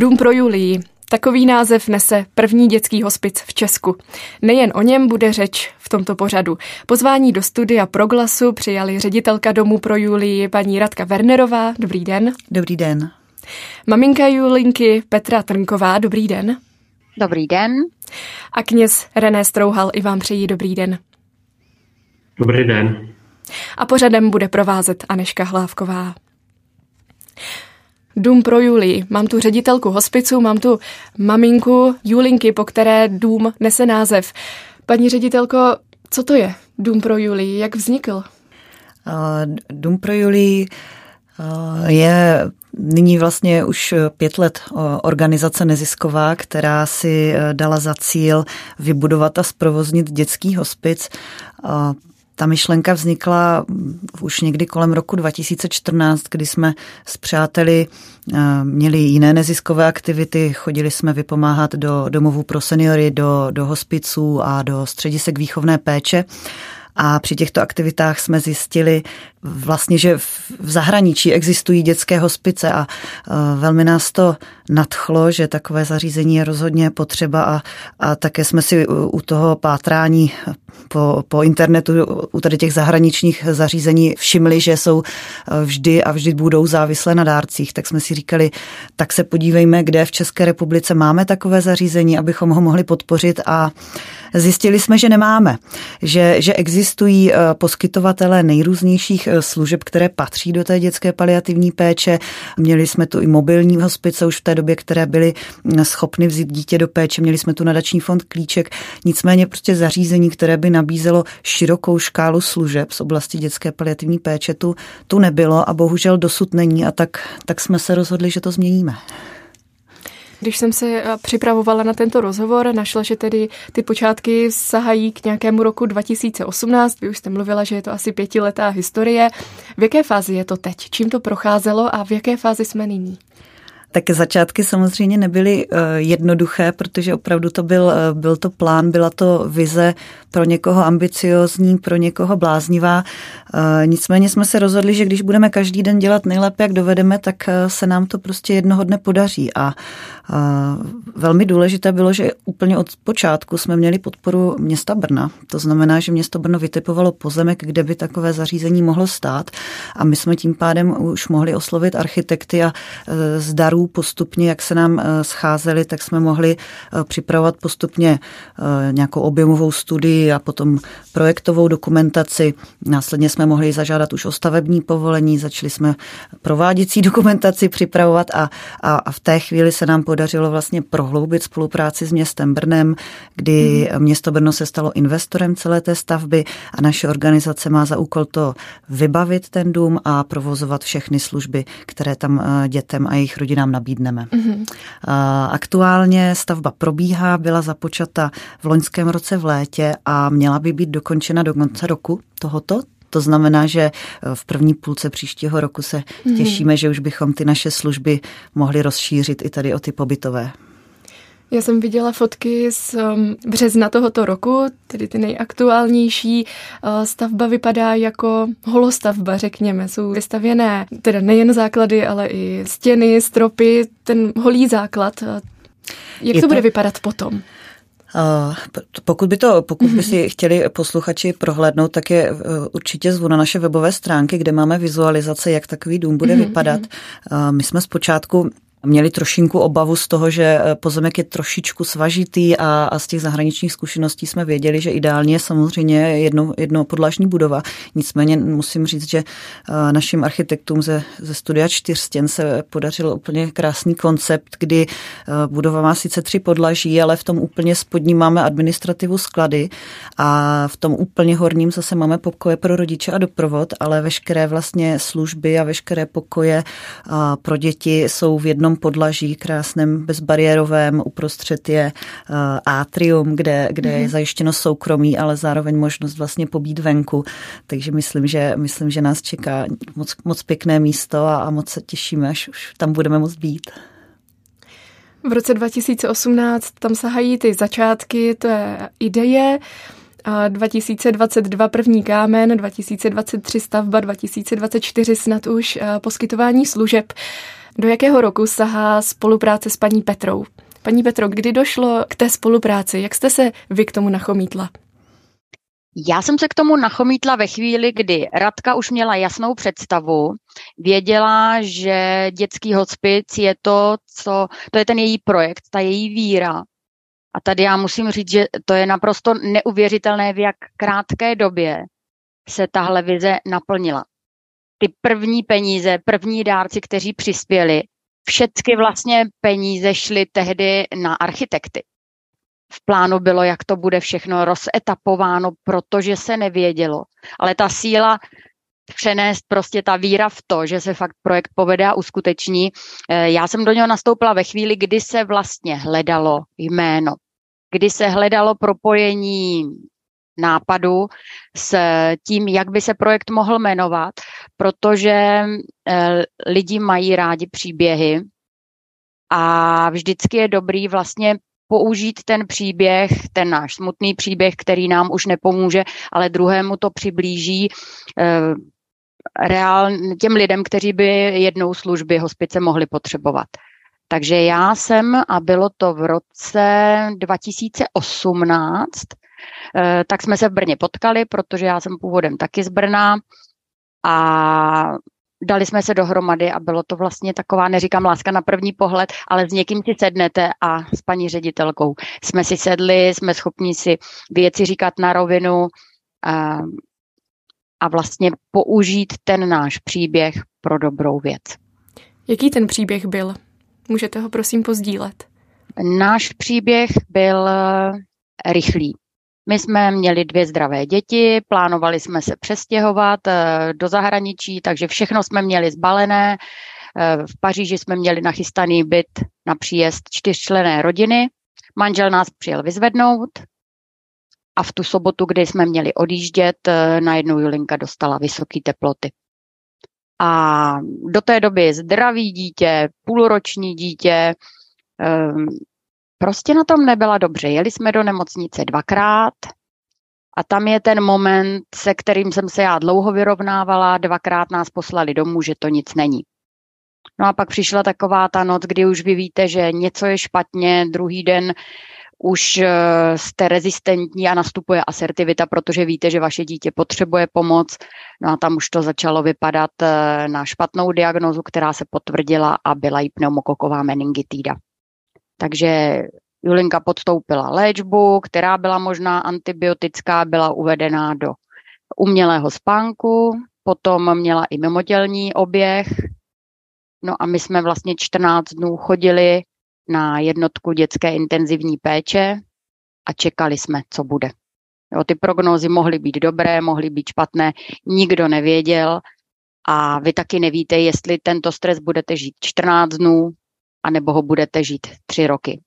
Dům pro Julii. Takový název nese první dětský hospic v Česku. Nejen o něm bude řeč v tomto pořadu. Pozvání do studia Proglasu přijali ředitelka Domu pro Julii paní Radka Wernerová. Dobrý den. Dobrý den. Maminka Julinky Petra Trnková. Dobrý den. Dobrý den. A kněz René Strouhal i vám přejí dobrý den. Dobrý den. A pořadem bude provázet Aneška Hlávková. Dům pro Julii. Mám tu ředitelku hospicu, mám tu maminku Julinky, po které dům nese název. Paní ředitelko, co to je Dům pro Julii? Jak vznikl? Dům pro Julii je nyní vlastně už pět let organizace nezisková, která si e, dala za cíl vybudovat a zprovoznit dětský hospic. Ta myšlenka vznikla už někdy kolem roku 2014, kdy jsme s přáteli eh, měli jiné neziskové aktivity, chodili jsme vypomáhat do domovů pro seniory, do, do hospiců a do středisek výchovné péče. A při těchto aktivitách jsme zjistili vlastně, že v zahraničí existují dětské hospice a velmi nás to nadchlo, že takové zařízení je rozhodně potřeba a, a také jsme si u toho pátrání po, po internetu u tady těch zahraničních zařízení všimli, že jsou vždy a vždy budou závislé na dárcích. Tak jsme si říkali, tak se podívejme, kde v České republice máme takové zařízení, abychom ho mohli podpořit a zjistili jsme, že nemáme, že, že existují poskytovatele nejrůznějších Eh, služeb, které patří do té dětské paliativní péče. Měli jsme tu i mobilní hospice už v té době, které byly mm, schopny vzít dítě do péče. Měli jsme tu nadační fond Klíček. Nicméně prostě zařízení, které by nabízelo širokou škálu služeb z oblasti dětské paliativní péče, tu, tu nebylo a bohužel dosud není a tak, tak jsme se rozhodli, že to změníme. Když jsem se eh, připravovala na tento rozhovor, našla, že tedy ty počátky sahají k nějakému roku 2018. Vy už jste mluvila, že je to asi pětiletá historie. V jaké fázi je to teď? Čím to procházelo a v jaké fázi jsme nyní? Tak začátky samozřejmě nebyly eh, jednoduché, protože opravdu to byl, eh, byl to plán, byla to vize pro někoho ambiciozní, pro někoho bláznivá. Nicméně jsme se rozhodli, že když budeme každý den dělat nejlépe, jak dovedeme, tak se nám to prostě jednoho dne podaří. A Velmi důležité bylo, že úplně od počátku jsme měli podporu města Brna. To znamená, že město Brno vytipovalo pozemek, kde by takové zařízení mohlo stát a my jsme tím pádem už mohli oslovit architekty a e, z darů postupně, jak se nám e, scházeli, tak jsme mohli e, připravovat postupně nějakou objemovou studii a potom projektovou dokumentaci. Následně jsme mohli zažádat už o stavební povolení, začali jsme prováděcí dokumentaci připravovat a, a, a v té chvíli se nám podařilo podařilo vlastně prohloubit spolupráci s městem Brnem, kdy mm. město Brno se stalo investorem celé té stavby a naše organizace má za úkol to vybavit ten dům a provozovat všechny služby, které tam eh, dětem a jejich rodinám nabídneme. Mm. Aktuálně stavba probíhá, byla započata v loňském roce v létě a měla by být dokončena do konce roku tohoto, to znamená, že eh, v první půlce příštího roku se mm. těšíme, že už bychom ty naše služby mohli rozšířit i tady o ty pobytové. Já jsem viděla fotky z um, března tohoto roku, tedy ty nejaktuálnější. Uh, stavba vypadá jako holostavba, řekněme. Jsou vystavěné teda nejen základy, ale i stěny, stropy, ten holý základ. Jak Je to, to bude vypadat potom? Pokud by to, pokud by si chtěli posluchači prohlédnout, tak je e, určitě zvu na naše webové stránky, kde máme vizualizace, jak takový dům bude mhm, vypadat. Mhm. My jsme zpočátku měli trošinku obavu z toho, že eh, pozemek je trošičku svažitý a, a z těch zahraničních zkušeností jsme věděli, že ideálně je samozřejmě jedno, jedno podlažní budova. Nicméně musím říct, že eh, našim architektům ze, ze studia čtyřstěn se podařil úplně krásný koncept, kdy eh, budova má sice tři podlaží, ale v tom úplně spodním máme administrativu sklady a v tom úplně horním zase máme pokoje pro rodiče a doprovod, ale veškeré vlastně služby a veškeré pokoje pro děti jsou v jednom jednom podlaží krásném bezbariérovém, uprostřed je uh, atrium, kde, kde mm-hmm. je mhm. zajištěno soukromí, ale zároveň možnost vlastně pobít venku. Takže myslím, že, myslím, že nás čeká moc, moc pěkné místo a, a moc se těšíme, až už tam budeme moct být. V roce 2018 tam sahají ty začátky, to je ideje, 2022 první kámen, 2023 stavba, 2024 snad už poskytování služeb. Do jakého roku sahá spolupráce s paní Petrou? Paní Petro, kdy došlo k té spolupráci? Jak jste se vy k tomu nachomítla? Já jsem se k tomu nachomítla ve chvíli, kdy Radka už měla jasnou představu, věděla, že dětský hospic je to, co, to je ten její projekt, ta její víra. A tady já musím říct, že to je naprosto neuvěřitelné, v jak krátké době se tahle vize naplnila. Ty první peníze, první dárci, kteří přispěli, všechny vlastně peníze šly tehdy na architekty v plánu bylo, jak to bude všechno rozetapováno, protože se nevědělo. Ale ta síla přenést prostě ta víra v to, že se fakt projekt povede a uskuteční. Eh, já jsem do něho nastoupila ve chvíli, kdy se vlastně hledalo jméno, kdy se hledalo propojení nápadu s tím, jak by se projekt mohl jmenovat, protože eh, lidi mají rádi příběhy a vždycky je dobrý vlastně použít ten příběh, ten náš smutný příběh, který nám už nepomůže, ale druhému to přiblíží eh, reál, těm lidem, kteří by jednou služby hospice mohli potřebovat. Takže já jsem, a bylo to v roce 2018, eh, tak jsme se v Brně potkali, protože já jsem původem taky z Brna a dali jsme se dohromady a bylo to vlastně taková, neříkám láska na první pohled, ale s někým si sednete a s paní ředitelkou jsme si sedli, jsme schopni si věci říkat na rovinu a, a vlastně použít ten náš příběh pro dobrou věc. Jaký ten příběh byl? Můžete ho prosím pozdílet? Náš příběh byl rychlý. My jsme měli dvě zdravé děti, plánovali jsme se přestěhovat eh, do zahraničí, takže všechno jsme měli zbalené. Eh, v Paříži jsme měli nachystaný byt na příjezd čtyřčlené rodiny. Manžel nás přijel vyzvednout a v tu sobotu, kdy jsme měli odjíždět, eh, najednou Julinka dostala vysoké teploty. A do té doby zdravý dítě, půlroční dítě, prostě na tom nebyla dobře. Jeli jsme do nemocnice dvakrát a tam je ten moment, se kterým jsem se já dlouho vyrovnávala, dvakrát nás poslali domů, že to nic není. No a pak přišla taková ta noc, kdy už vy víte, že něco je špatně, druhý den už eh, jste rezistentní a nastupuje asertivita, protože víte, že vaše dítě potřebuje pomoc. No a tam už to začalo vypadat eh, na špatnou diagnozu, která se potvrdila a byla jí pneumokoková meningitída. Takže Julinka podstoupila léčbu, která byla možná antibiotická, byla uvedená do umělého spánku, potom měla i mimotělní oběh. No a my jsme vlastně 14 dnů chodili na jednotku dětské intenzivní péče a čekali jsme, co bude. Jo, ty prognózy mohly být dobré, mohly být špatné, nikdo nevěděl a vy taky nevíte, jestli tento stres budete žít 14 dnů, anebo ho budete žít tři roky.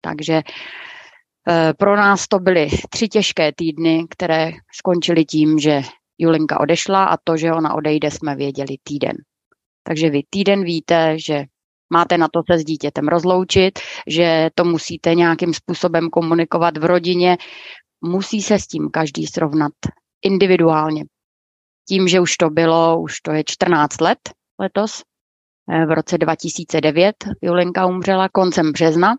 Takže eh, pro nás to byly tři těžké týdny, které skončily tím, že Julinka odešla a to, že ona odejde, jsme věděli týden. Takže vy týden víte, že máte na to se s dítětem rozloučit, že to musíte nějakým způsobem komunikovat v rodině. Musí se s tím každý srovnat individuálně. Tím, že už to bylo, už to je 14 let letos, Eh, v roce 2009. Julinka umřela koncem března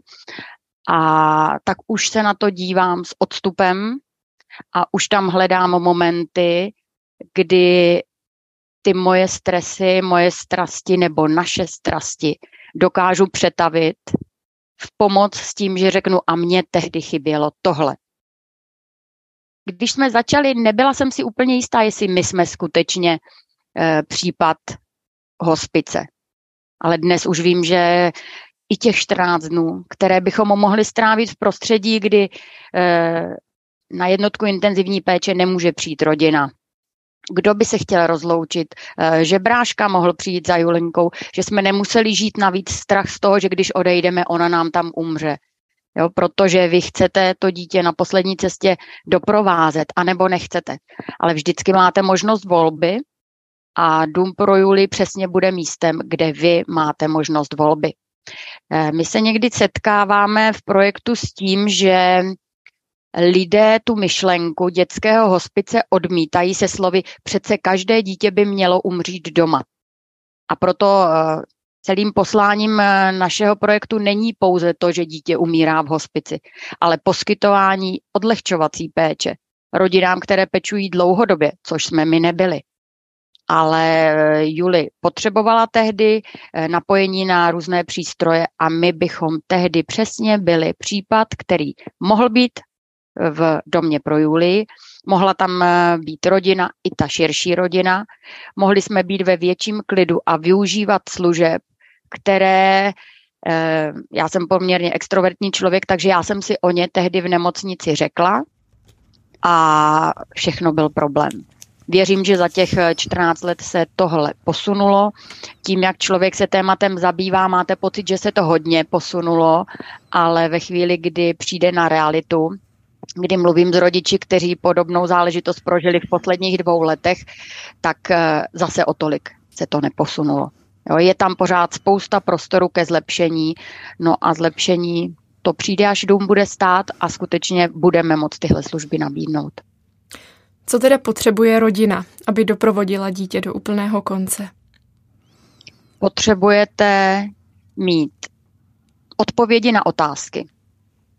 a tak už se na to dívám s odstupem a už tam hledám momenty, kdy ty moje stresy, moje strasti nebo naše strasti dokážu přetavit v pomoc s tím, že řeknu a mně tehdy chybělo tohle. Když jsme začali, nebyla jsem si úplně jistá, jestli my jsme skutečně e, případ hospice ale dnes už vím, že i těch 14 dnů, které bychom mohli strávit v prostředí, kdy eh, na jednotku intenzivní péče nemůže přijít rodina. Kdo by se chtěl rozloučit, eh, že bráška mohl přijít za Julinkou, že jsme nemuseli žít navíc strach z toho, že když odejdeme, ona nám tam umře. Jo, protože vy chcete to dítě na poslední cestě doprovázet, anebo nechcete. Ale vždycky máte možnost volby a Dům pro Juli přesně bude místem, kde vy máte možnost volby. Eh, my se někdy setkáváme v projektu s tím, že lidé tu myšlenku dětského hospice odmítají se slovy přece každé dítě by mělo umřít doma. A proto eh, Celým posláním eh, našeho projektu není pouze to, že dítě umírá v hospici, ale poskytování odlehčovací péče rodinám, které pečují dlouhodobě, což jsme my nebyli. Ale eh, Juli potřebovala tehdy eh, napojení na různé přístroje a my bychom tehdy přesně byli případ, který mohl být v domě pro Julii, mohla tam být rodina, i ta širší rodina, mohli jsme být ve větším klidu a využívat služeb, které eh, já jsem poměrně extrovertní člověk, takže já jsem si o ně tehdy v nemocnici řekla a všechno byl problém. Věřím, že za těch 14 let se tohle posunulo. Tím, jak člověk se tématem zabývá, máte pocit, že se to hodně posunulo, ale ve chvíli, kdy přijde na realitu, kdy mluvím s rodiči, kteří podobnou záležitost prožili v posledních dvou letech, tak eh, zase o tolik se to neposunulo. Jo, je tam pořád spousta prostoru ke zlepšení, no a zlepšení to přijde, až dům bude stát a skutečně budeme moct tyhle služby nabídnout. Co teda potřebuje rodina, aby doprovodila dítě do úplného konce? Potřebujete mít odpovědi na otázky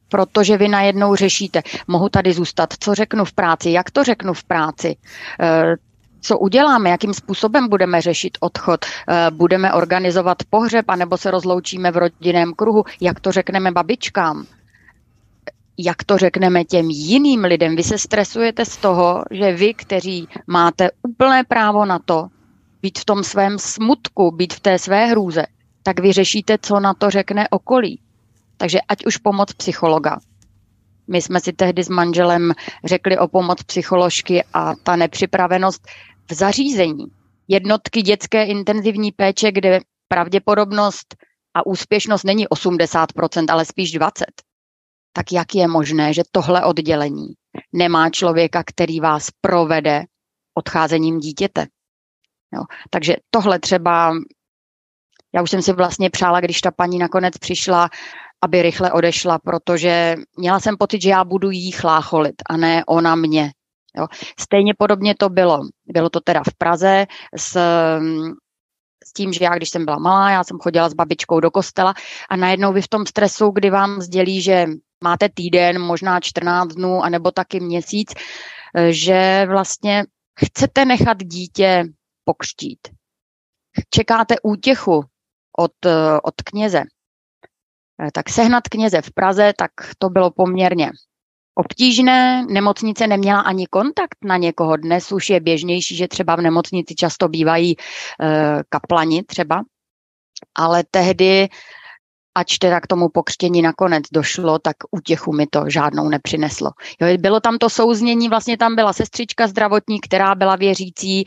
protože vy najednou řešíte, mohu tady zůstat, co řeknu v práci, jak to řeknu v práci, eh, co uděláme, jakým způsobem budeme řešit odchod, eh, budeme organizovat pohřeb, anebo se rozloučíme v rodinném kruhu, jak to řekneme babičkám, jak to řekneme těm jiným lidem. Vy se stresujete z toho, že vy, kteří máte úplné právo na to, být v tom svém smutku, být v té své hrůze, tak vy řešíte, co na to řekne okolí. Takže ať už pomoc psychologa. My jsme si tehdy s manželem řekli o pomoc psycholožky a ta nepřipravenost v zařízení jednotky dětské intenzivní péče, kde pravděpodobnost a úspěšnost není 80%, ale spíš 20%, tak jak je možné, že tohle oddělení nemá člověka, který vás provede odcházením dítěte? Jo. Takže tohle třeba, já už jsem si vlastně přála, když ta paní nakonec přišla, aby rychle odešla, protože měla jsem pocit, že já budu jí chlácholit a ne ona mě. Jo. Stejně podobně to bylo. Bylo to teda v Praze s, s tím, že já, když jsem byla malá, já jsem chodila s babičkou do kostela a najednou vy v tom stresu, kdy vám sdělí, že máte týden, možná 14 dnů, anebo taky měsíc, že vlastně chcete nechat dítě pokřtít. Čekáte útěchu od, od kněze. Tak sehnat kněze v Praze, tak to bylo poměrně obtížné. Nemocnice neměla ani kontakt na někoho. Dnes už je běžnější, že třeba v nemocnici často bývají e, kaplani třeba, ale tehdy ač teda k tomu pokřtění nakonec došlo, tak útěchu mi to žádnou nepřineslo. Jo, bylo tam to souznění, vlastně tam byla sestřička zdravotní, která byla věřící,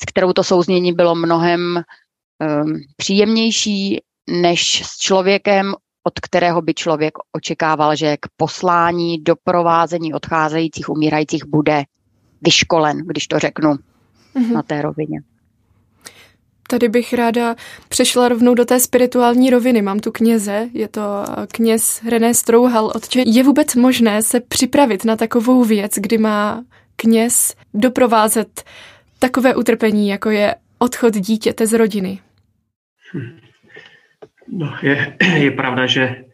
s kterou to souznění bylo mnohem um, příjemnější než s člověkem, od kterého by člověk očekával, že k poslání, doprovázení odcházejících, umírajících bude vyškolen, když to řeknu mm-hmm. na té rovině. Tady bych ráda přešla rovnou do té spirituální roviny. Mám tu kněze, je to kněz René Strouhal. Otče, je vůbec možné se připravit na takovou věc, kdy má kněz doprovázet takové utrpení, jako je odchod dítěte z rodiny? Hm. No, je, je pravda, že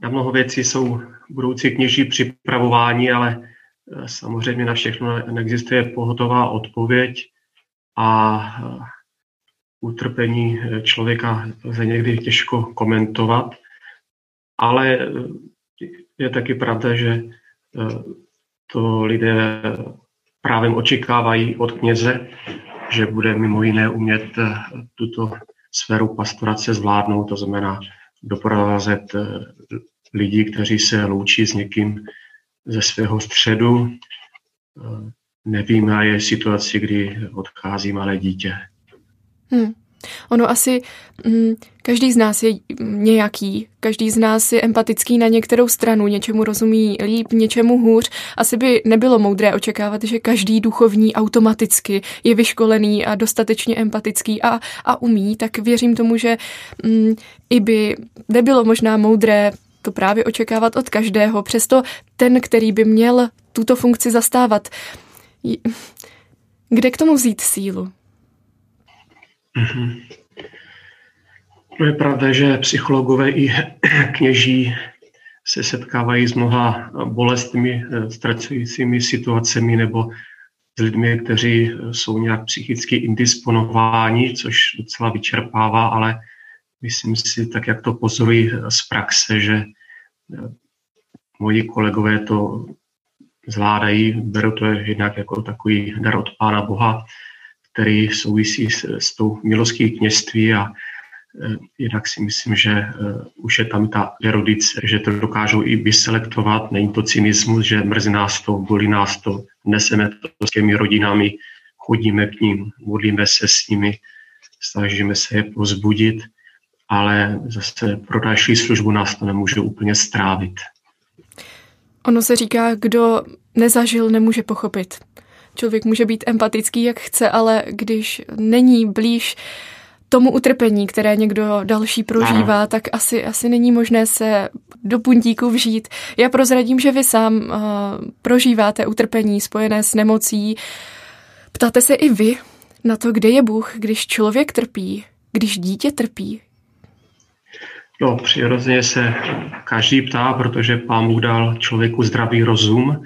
na mnoho věcí jsou budoucí kněží připravování, ale eh, samozřejmě na všechno neexistuje pohotová odpověď a eh, utrpení eh, člověka lze někdy těžko komentovat, ale je taky pravda, že to lidé právě očekávají od kněze, že bude mimo jiné umět tuto sféru pastorace zvládnout, to znamená doprovázet eh, lidi, kteří se loučí s někým ze svého středu. Eh, nevíme, je situaci, kdy odchází malé dítě. Hmm. Ono asi mm, každý z nás je nějaký, každý z nás je empatický na některou stranu, něčemu rozumí líp, něčemu hůř. Asi by nebylo moudré očekávat, že každý duchovní automaticky je vyškolený a dostatečně empatický a, a umí, tak věřím tomu, že mm, i by nebylo možná moudré to právě očekávat od každého. Přesto ten, který by měl tuto funkci zastávat, kde k tomu vzít sílu? Mm-hmm. No je pravda, že psychologové i kněží se setkávají s mnoha bolestmi, stresujícími situacemi nebo s lidmi, kteří jsou nějak psychicky indisponováni, což docela vyčerpává, ale myslím si, tak jak to pozoruji z praxe, že moji kolegové to zvládají, berou to jednak jako takový dar od Pána Boha, který souvisí s, s tou milostí kněžství a eh, jednak si myslím, že eh, už je tam ta erudice, že to dokážou i vyselektovat, není to cynismus, že mrzí nás to, bolí nás to, neseme to s těmi rodinami, chodíme k ním, modlíme se s nimi, snažíme se je pozbudit, ale zase pro další službu nás to nemůže úplně strávit. Ono se říká, kdo nezažil, nemůže pochopit. Člověk může být empatický, jak chce, ale když není blíž tomu utrpení, které někdo další prožívá, ano. tak asi, asi není možné se do puntíku vžít. Já prozradím, že vy sám uh, prožíváte utrpení spojené s nemocí. Ptáte se i vy na to, kde je Bůh, když člověk trpí, když dítě trpí, No, přirozeně se každý ptá, protože pán Bůh dal člověku zdravý rozum.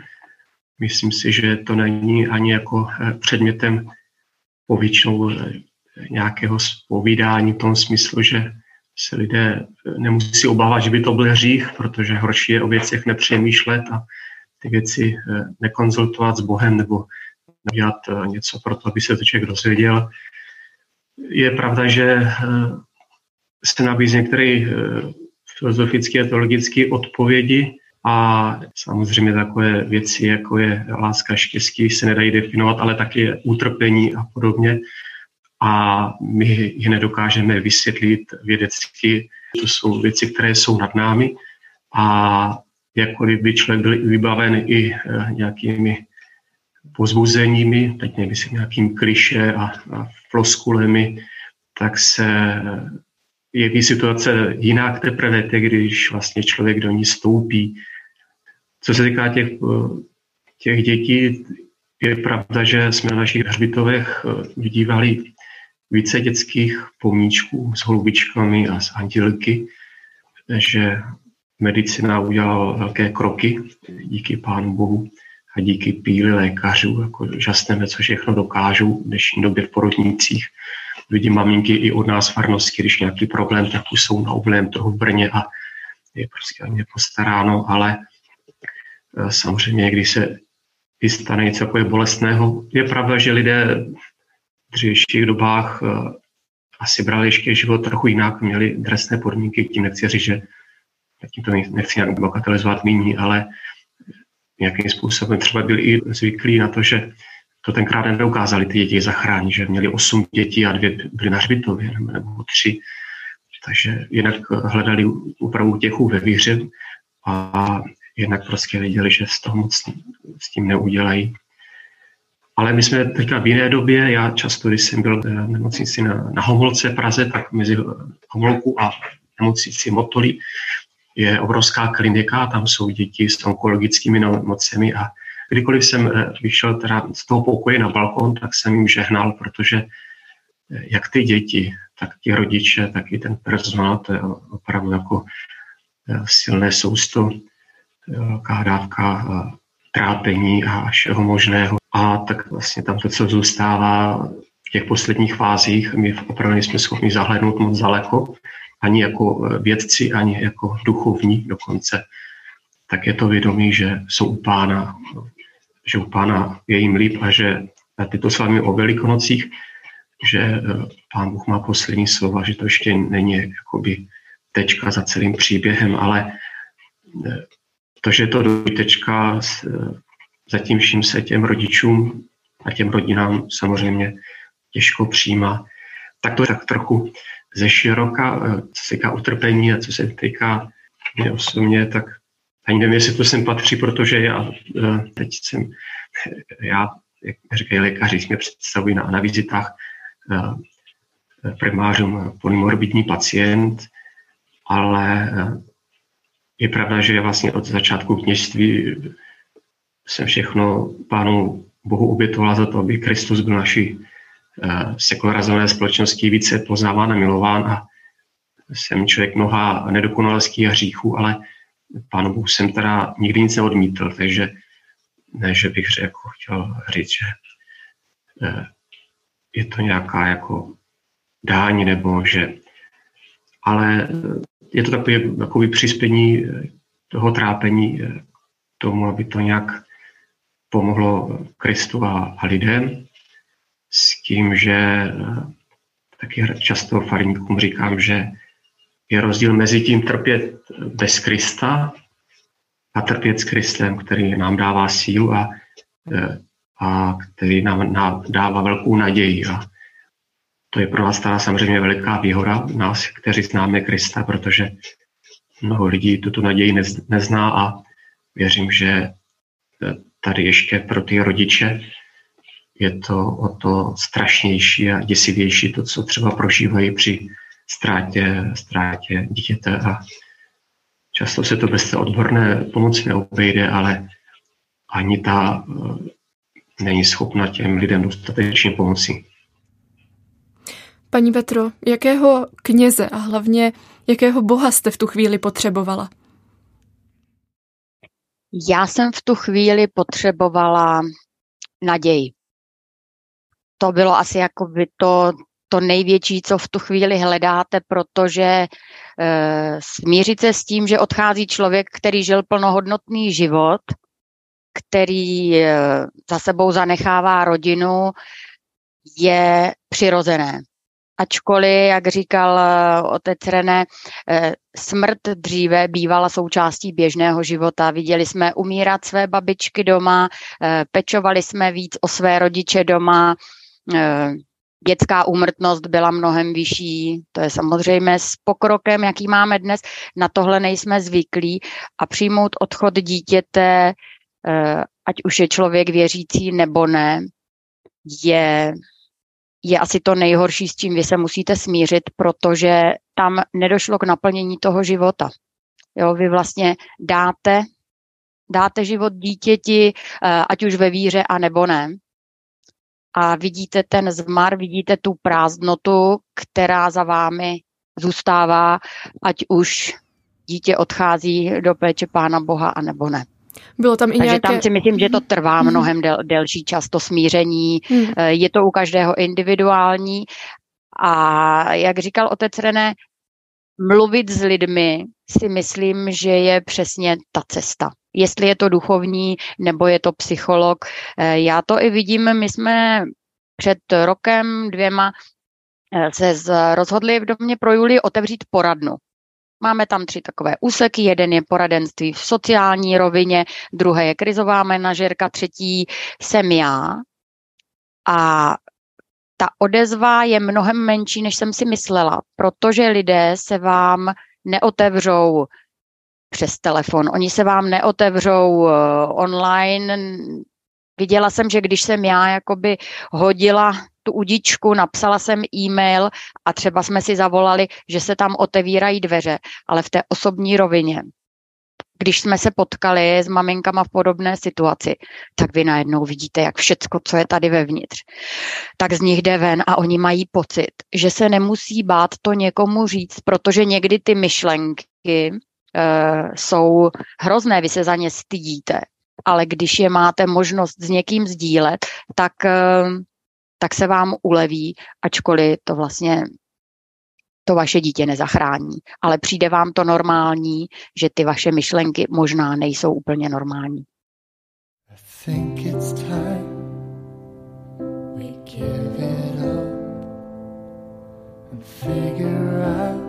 Myslím si, že to není ani jako eh, předmětem povětšinou eh, nějakého spovídání v tom smyslu, že se lidé eh, nemusí obávat, že by to byl hřích, protože horší je o věcech nepřemýšlet a ty věci nekonzultovat s Bohem nebo dělat něco pro to, aby se to člověk dozvěděl. Je pravda, že se nabízí některé filozofické a teologické odpovědi a samozřejmě takové věci, jako je láska, štěstí, se nedají definovat, ale taky utrpení a podobně. A my je nedokážeme vysvětlit vědecky. To jsou věci, které jsou nad námi a jakkoliv by člověk byl vybaven i eh, nějakými pozbuzeními, teď nemyslím nějakým kliše a, a floskulemi, tak se jeví situace jinak teprve teď, když vlastně člověk do ní stoupí. Co se týká těch, těch dětí, je pravda, že jsme na našich hřbitovech eh, vidívali více dětských pomníčků s holubičkami a s antilky, že medicina udělala velké kroky díky Pánu Bohu a díky píli lékařů, jako žasneme, co všechno dokážou v dnešní době v porodnících vidím maminky i od nás farnosti, když nějaký problém, tak už jsou na oblém trhu v Brně a je prostě o ně postaráno, ale e, samozřejmě, když se i stane něco jako je bolestného, je pravda, že lidé v dřívějších dobách e, asi brali ještě život trochu jinak, měli dresné podmínky, tím nechci říct, že tím to nechci nějak bagatelizovat nyní, ale nějakým způsobem třeba byli i zvyklí na to, že to tenkrát nedokázali ty děti zachránit, že měli osm dětí a dvě byly na hřbitově nebo tři. Takže jinak hledali úpravu těchů ve víře a jednak prostě věděli, že z toho moc s tím neudělají. Ale my jsme teďka v jiné době, já často, když jsem byl v nemocnici na, na Homolce Praze, tak mezi Homolku a nemocnici Motoli je obrovská klinika, tam jsou děti s onkologickými nemocemi a Kdykoliv jsem eh, vyšel teda z toho pokoje na balkon, tak jsem jim žehnal, protože eh, jak ty děti, tak ti rodiče, tak i ten personál, to je opravdu jako eh, silné sousto, velká dávka trápení a všeho možného. A tak vlastně tam to, co zůstává v těch posledních fázích, my opravdu nejsme schopni zahlednout moc daleko, ani jako vědci, ani jako duchovní dokonce, tak je to vědomí, že jsou u pána že u pána je jim líp a že tyto slavíme o velikonocích, že e, pán Bůh má poslední slova, že to ještě není jakoby tečka za celým příběhem, ale e, to, že to dvojtečka, e, zatím vším se těm rodičům a těm rodinám samozřejmě těžko přijímá. Tak to je tak trochu ze široka, co se týká utrpení a co se týká mě osobně, tak ani nevím, jestli to sem patří, protože já eh, teď jsem, já, jak říkají lékaři, mě představují na, na vizitách eh, primářům polymorbidní pacient, ale eh, je pravda, že vlastně od začátku kněžství jsem všechno pánu Bohu obětoval za to, aby Kristus byl naší sekularizované společnosti více poznáván a milován. A jsem člověk mnoha nedokonalostí a hříchů, ale pánu Bohu jsem teda nikdy nic neodmítl, takže ne, že bych řekl, jako chtěl říct, že eh, je to nějaká jako dání nebo že ale je to takové takový přispění toho trápení tomu, aby to nějak pomohlo Kristu a, a lidem s tím, že taky často farníkům říkám, že je rozdíl mezi tím trpět bez Krista a trpět s Kristem, který nám dává sílu a, a který nám, dává velkou naději. A to je pro nás teda samozřejmě veliká výhoda, nás, kteří známe Krista, protože mnoho lidí tuto naději nezná a věřím, že tady ještě pro ty rodiče je to o to strašnější a děsivější, to, co třeba prožívají při ztrátě, ztrátě dítěte a často se to bez té odborné pomoci neobejde, ale ani ta uh, není schopna těm lidem dostatečně pomoci. Paní Petro, jakého kněze a hlavně jakého boha jste v tu chvíli potřebovala? Já jsem v tu chvíli potřebovala naději. To bylo asi jako by to, to největší, co v tu chvíli hledáte, protože e, smířit se s tím, že odchází člověk, který žil plnohodnotný život, který e, za sebou zanechává rodinu, je přirozené ačkoliv, jak říkal eh, otec René, smrt dříve bývala součástí běžného života. Viděli jsme umírat své babičky doma, pečovali jsme víc o své rodiče doma, dětská úmrtnost byla mnohem vyšší, to je samozřejmě s pokrokem, jaký máme dnes, na tohle nejsme zvyklí a přijmout odchod dítěte, ať už je člověk věřící nebo ne, je je asi to nejhorší, s čím vy se musíte smířit, protože tam nedošlo k naplnění toho života. Jo, vy vlastně dáte, dáte život dítěti, eh, ať už ve víře, a nebo ne. A vidíte ten zmar, vidíte tu prázdnotu, která za vámi zůstává, ať už dítě odchází do péče Pána Boha, a nebo ne. Bylo tam i Takže nějaké... tam si myslím, že to trvá mhm. mnohem del, delší čas, to smíření. Hmm. Je to u každého individuální. A jak říkal otec René, mluvit s lidmi si myslím, že je přesně ta cesta. Jestli je to duchovní nebo je to psycholog. Eh, já to i vidím, my jsme před rokem, dvěma eh, se rozhodli v domě pro Julii otevřít poradnu. Máme tam tři takové úseky. Jeden je poradenství v sociální rovině, druhé je krizová manažerka, třetí jsem já. A ta odezva je mnohem menší, než jsem si myslela, protože lidé se vám neotevřou přes telefon. Oni se vám neotevřou eh, online. Viděla jsem, že když jsem já jakoby hodila tu udičku, napsala jsem e-mail a třeba jsme si zavolali, že se tam otevírají dveře, ale v té osobní rovině. Když jsme se potkali s maminkama v podobné situaci, tak vy najednou vidíte, jak všecko, co je tady vevnitř, tak z nich jde ven a oni mají pocit, že se nemusí bát to někomu říct, protože někdy ty myšlenky jsou hrozné, vy se za ně stydíte, ale když je máte možnost s někým sdílet, tak uh, tak se vám uleví, ačkoliv to vlastně to vaše dítě nezachrání. Ale přijde vám to normální, že ty vaše myšlenky možná nejsou úplně normální. from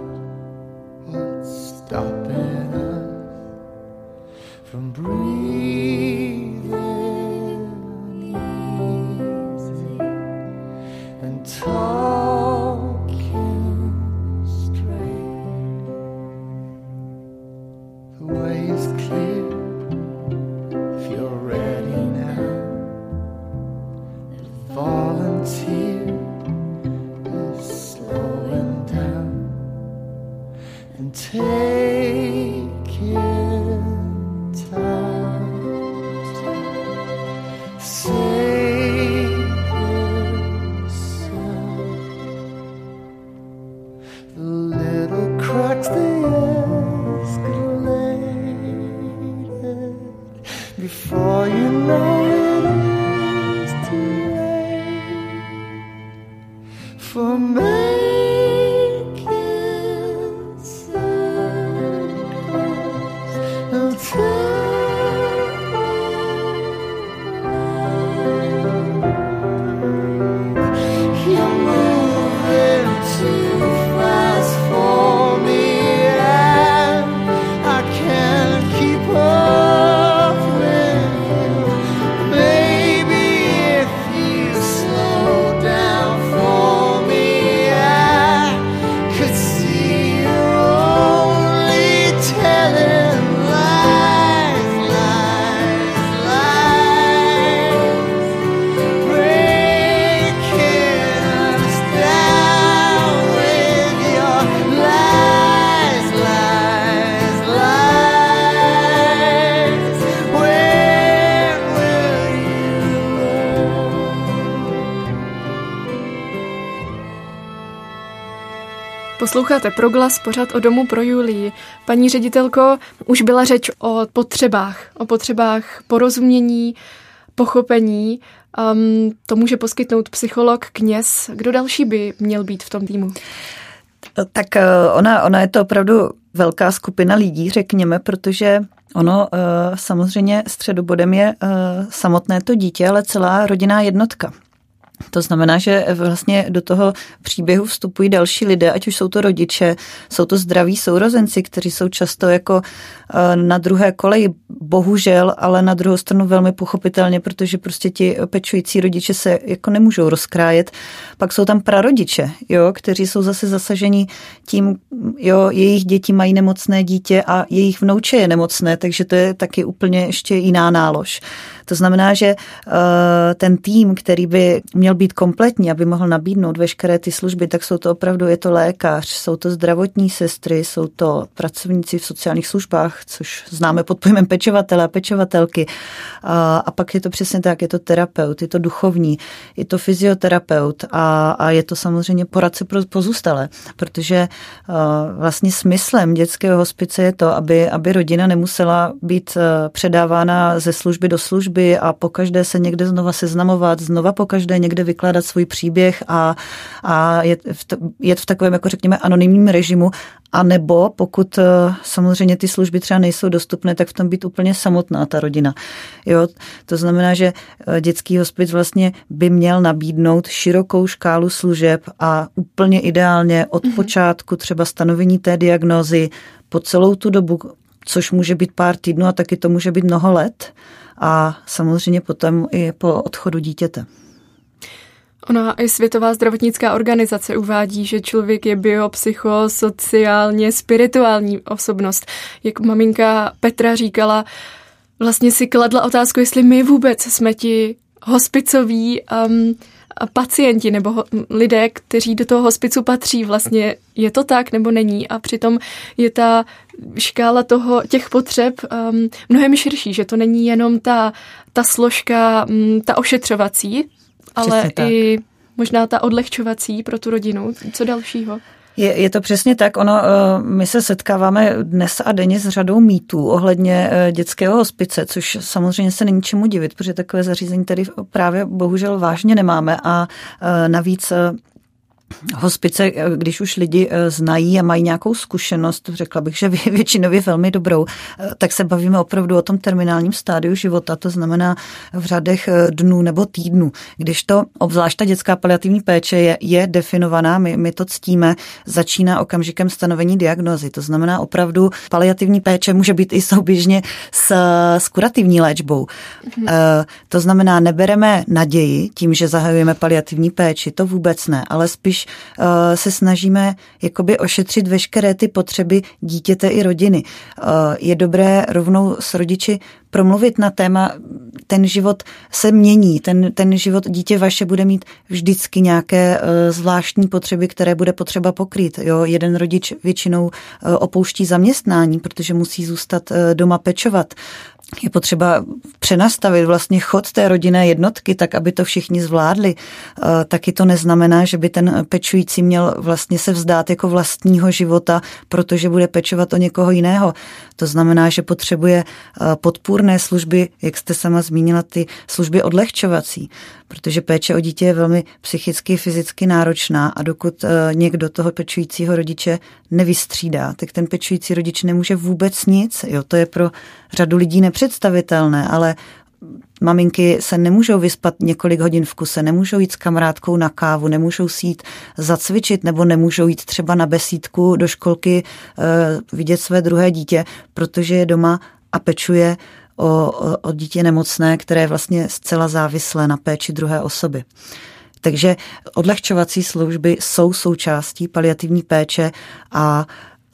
Posloucháte Proglas, pořad o domu pro Julii. Paní ředitelko, už byla řeč o potřebách, o potřebách porozumění, pochopení. Um, to může poskytnout psycholog, kněz. Kdo další by měl být v tom týmu? Tak eh, ona, ona je to opravdu velká skupina lidí, řekněme, protože ono eh, samozřejmě středobodem je eh, samotné to dítě, ale celá rodinná jednotka. To znamená, že vlastně do toho příběhu vstupují další lidé, ať už jsou to rodiče, jsou to zdraví sourozenci, kteří jsou často jako eh, na druhé koleji, bohužel, ale na druhou stranu velmi pochopitelně, protože prostě ti pečující rodiče se jako nemůžou rozkrájet. Pak jsou tam prarodiče, jo, kteří jsou zase zasaženi tím, jo, jejich děti mají nemocné dítě a jejich vnouče je nemocné, takže to je taky úplně ještě jiná nálož. To znamená, že eh, ten tým, který by měl být kompletní, aby mohl nabídnout veškeré ty služby, tak jsou to opravdu, je to lékař, jsou to zdravotní sestry, jsou to pracovníci v sociálních službách, což známe pod pojmem pečovatele a pečovatelky. A, a pak je to přesně tak, je to terapeut, je to duchovní, je to fyzioterapeut a, a je to samozřejmě poradce pro pozůstalé, protože vlastně smyslem dětského hospice je to, aby, aby rodina nemusela být předávána ze služby do služby, služby a pokaždé se někde znova seznamovat, znova pokaždé někde vykládat svůj příběh a, a jet, v, jet v takovém, jako řekněme, anonymním režimu, a nebo pokud eh, samozřejmě ty služby třeba nejsou dostupné, tak v tom být úplně samotná ta rodina. Jo, to znamená, že eh, dětský hospic vlastně by měl nabídnout širokou škálu služeb a úplně ideálně od mm-hmm. počátku třeba stanovení té diagnózy po celou tu dobu, což může být pár týdnů a taky to může být mnoho let a samozřejmě potom i po odchodu dítěte. Ona i Světová zdravotnická organizace uvádí, že člověk je biopsychosociálně spirituální osobnost. Jak maminka Petra říkala, vlastně si kladla otázku, jestli my vůbec jsme ti hospicoví um, pacienti nebo ho, lidé, kteří do toho hospicu patří. Vlastně je to tak nebo není a přitom je ta škála toho, těch potřeb um, mnohem širší, že to není jenom ta, ta složka, um, ta ošetřovací, ale i možná ta odlehčovací pro tu rodinu. Co dalšího? Je, je to přesně tak. Ono, eh, my se setkáváme dnes a denně s řadou mýtů ohledně eh, dětského hospice, což samozřejmě se není čemu divit, protože takové zařízení tady právě bohužel vážně nemáme a eh, navíc hospice, eh, když už lidi eh, znají a mají nějakou zkušenost, řekla bych, že většinově velmi dobrou, eh, tak se bavíme opravdu o tom terminálním stádiu života, to znamená v řadech dnů nebo týdnů. Když to, obzvlášť ta dětská paliativní péče je, je definovaná, my, my to ctíme, začíná okamžikem stanovení diagnozy. To znamená opravdu paliativní péče může být i souběžně s, s kurativní léčbou. Mhm. To znamená, nebereme naději tím, že zahajujeme paliativní péči, to vůbec ne, ale spíš když uh, se snažíme jakoby ošetřit veškeré ty potřeby dítěte i rodiny. Uh, je dobré rovnou s rodiči promluvit na téma, ten život se mění, ten, ten život dítě vaše bude mít vždycky nějaké uh, zvláštní potřeby, které bude potřeba pokrýt. Jo? Jeden rodič většinou uh, opouští zaměstnání, protože musí zůstat uh, doma pečovat je potřeba přenastavit vlastně chod té rodinné jednotky, tak aby to všichni zvládli. Eh, taky to neznamená, že by ten pečující měl vlastně se vzdát jako vlastního života, protože bude pečovat o někoho jiného. To znamená, že potřebuje eh, podpůrné služby, jak jste sama zmínila, ty služby odlehčovací, protože péče o dítě je velmi psychicky, fyzicky náročná a dokud eh, někdo toho pečujícího rodiče nevystřídá, tak ten pečující rodič nemůže vůbec nic. Jo, to je pro řadu lidí nepředstavitelné, ale maminky se nemůžou vyspat několik hodin v kuse, nemůžou jít s kamarádkou na kávu, nemůžou si jít zacvičit nebo nemůžou jít třeba na besídku do školky e, vidět své druhé dítě, protože je doma a pečuje o, o, dítě nemocné, které je vlastně zcela závislé na péči druhé osoby. Takže odlehčovací služby jsou součástí paliativní péče a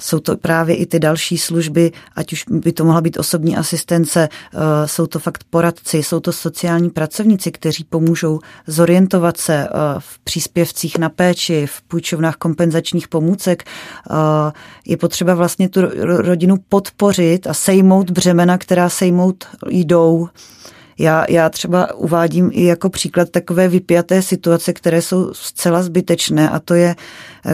jsou to právě i ty další služby, ať už by to mohla být osobní asistence, eh, jsou to fakt poradci, jsou to sociální pracovníci, kteří pomůžou zorientovat se eh, v příspěvcích na péči, v půjčovnách kompenzačních pomůcek. Eh, je potřeba vlastně tu rodinu podpořit a sejmout břemena, která sejmout jdou. Já, já třeba uvádím i jako příklad takové vypjaté situace, které jsou zcela zbytečné a to je,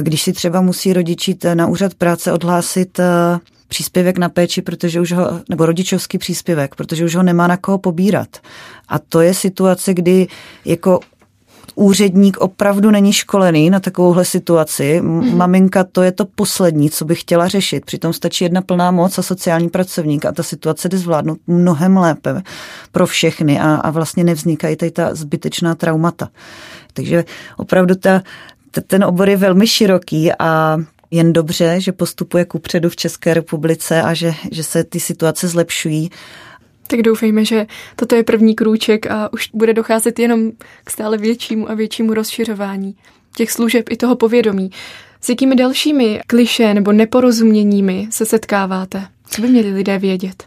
když si třeba musí rodičit na úřad práce odhlásit eh, příspěvek na péči, protože už ho, nebo rodičovský příspěvek, protože už ho nemá na koho pobírat. A to je situace, kdy jako úředník opravdu není školený na takovouhle situaci. Mm-hmm. Maminka, to je to poslední, co bych chtěla řešit. Přitom stačí jedna plná moc a sociální pracovník a ta situace jde zvládnout mnohem lépe pro všechny a, a vlastně nevznikají tady ta zbytečná traumata. Takže opravdu ta, ten obor je velmi široký a jen dobře, že postupuje kupředu v České republice a že, že se ty situace zlepšují. Tak doufejme, že toto je první krůček a už bude docházet jenom k stále většímu a většímu rozšiřování těch služeb i toho povědomí. S jakými dalšími kliše nebo neporozuměními se setkáváte? Co by měli lidé vědět?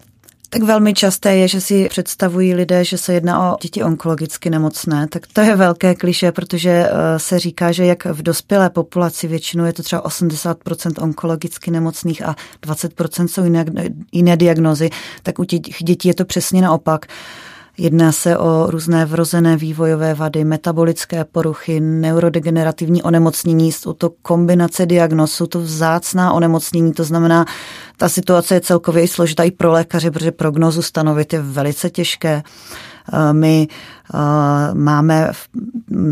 Tak velmi časté je, že si představují lidé, že se jedná o děti onkologicky nemocné. Tak to je velké kliše, protože eh, se říká, že jak v dospělé populaci většinou je to třeba 80% onkologicky nemocných a 20% jsou jiné, jiné diagnozy, tak u těch dětí je to přesně naopak. Jedná se o různé vrozené vývojové vady, metabolické poruchy, neurodegenerativní onemocnění, jsou to kombinace diagnóz, jsou to vzácná onemocnění, to znamená, ta situace je celkově i složitá i pro lékaře, protože prognozu stanovit je velice těžké. Eh, my eh, máme,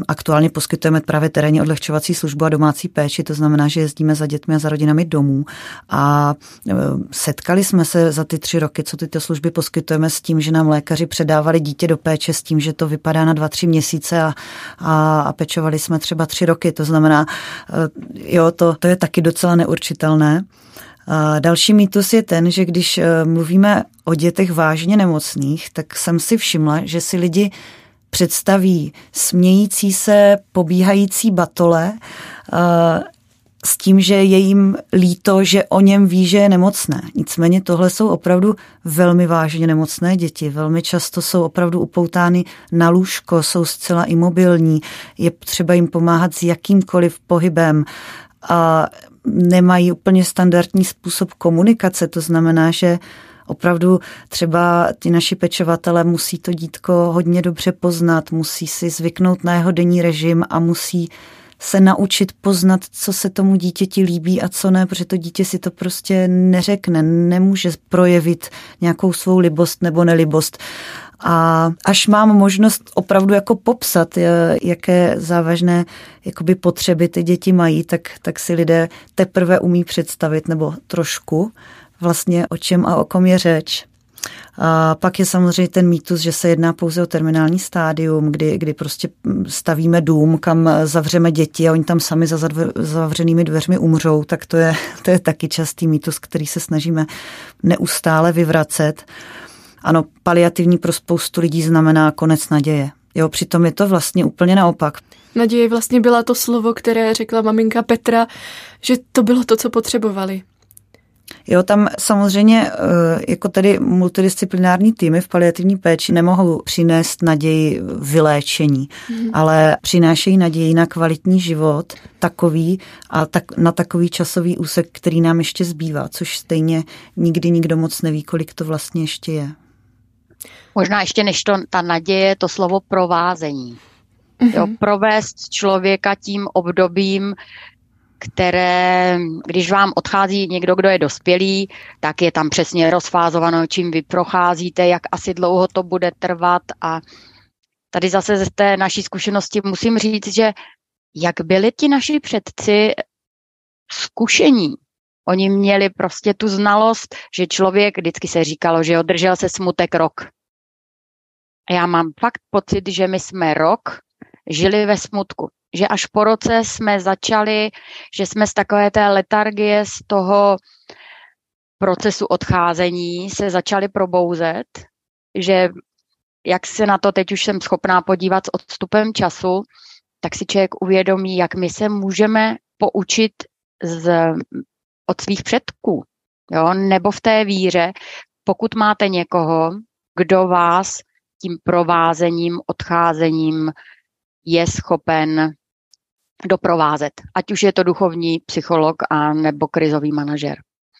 aktuálně poskytujeme právě terénní odlehčovací službu a domácí péči, to znamená, že jezdíme za dětmi a za rodinami domů a eh, setkali jsme se za ty tři roky, co tyto služby poskytujeme s tím, že nám lékaři předávali dítě do péče s tím, že to vypadá na dva, tři měsíce a, a, a pečovali jsme třeba tři roky, to znamená, jo, to, to je taky docela neurčitelné. Další mýtus je ten, že když eh, mluvíme o dětech vážně nemocných, tak jsem si všimla, že si lidi představí smějící se, pobíhající batole eh, s tím, že je jim líto, že o něm ví, že je nemocné. Nicméně tohle jsou opravdu velmi vážně nemocné děti. Velmi často jsou opravdu upoutány na lůžko, jsou zcela imobilní, je třeba jim pomáhat s jakýmkoliv pohybem. A nemají úplně standardní způsob komunikace, to znamená, že opravdu třeba ti naši pečovatele musí to dítko hodně dobře poznat, musí si zvyknout na jeho denní režim a musí se naučit poznat, co se tomu dítěti líbí a co ne, protože to dítě si to prostě neřekne, nemůže projevit nějakou svou libost nebo nelibost. A až mám možnost opravdu jako popsat, jaké závažné jakoby potřeby ty děti mají, tak, tak si lidé teprve umí představit, nebo trošku vlastně o čem a o kom je řeč. A pak je samozřejmě ten mýtus, že se jedná pouze o terminální stádium, kdy, kdy prostě stavíme dům, kam zavřeme děti a oni tam sami za zavřenými dveřmi umřou, tak to je, to je taky častý mýtus, který se snažíme neustále vyvracet. Ano, paliativní pro spoustu lidí znamená konec naděje. Jo, přitom je to vlastně úplně naopak. Naděje vlastně byla to slovo, které řekla maminka Petra, že to bylo to, co potřebovali. Jo, tam samozřejmě eh, jako tedy multidisciplinární týmy v paliativní péči nemohou přinést naději vyléčení, mm. ale přinášejí naději na kvalitní život takový a tak, na takový časový úsek, který nám ještě zbývá, což stejně nikdy nikdo moc neví, kolik to vlastně ještě je. Možná ještě než to, ta naděje, to slovo provázení. Mm-hmm. Jo, provést člověka tím obdobím, které, když vám odchází někdo, kdo je dospělý, tak je tam přesně rozfázováno, čím vy procházíte, jak asi dlouho to bude trvat a tady zase z té naší zkušenosti musím říct, že jak byli ti naši předci zkušení, Oni měli prostě tu znalost, že člověk, vždycky se říkalo, že održel se smutek rok. A já mám fakt pocit, že my jsme rok žili ve smutku. Že až po roce jsme začali, že jsme z takové té letargie, z toho procesu odcházení se začali probouzet, že jak se na to teď už jsem schopná podívat s odstupem času, tak si člověk uvědomí, jak my se můžeme poučit z, od svých předků, jo? nebo v té víře, pokud máte někoho, kdo vás tím provázením, odcházením je schopen doprovázet. Ať už je to duchovní psycholog a nebo krizový manažer.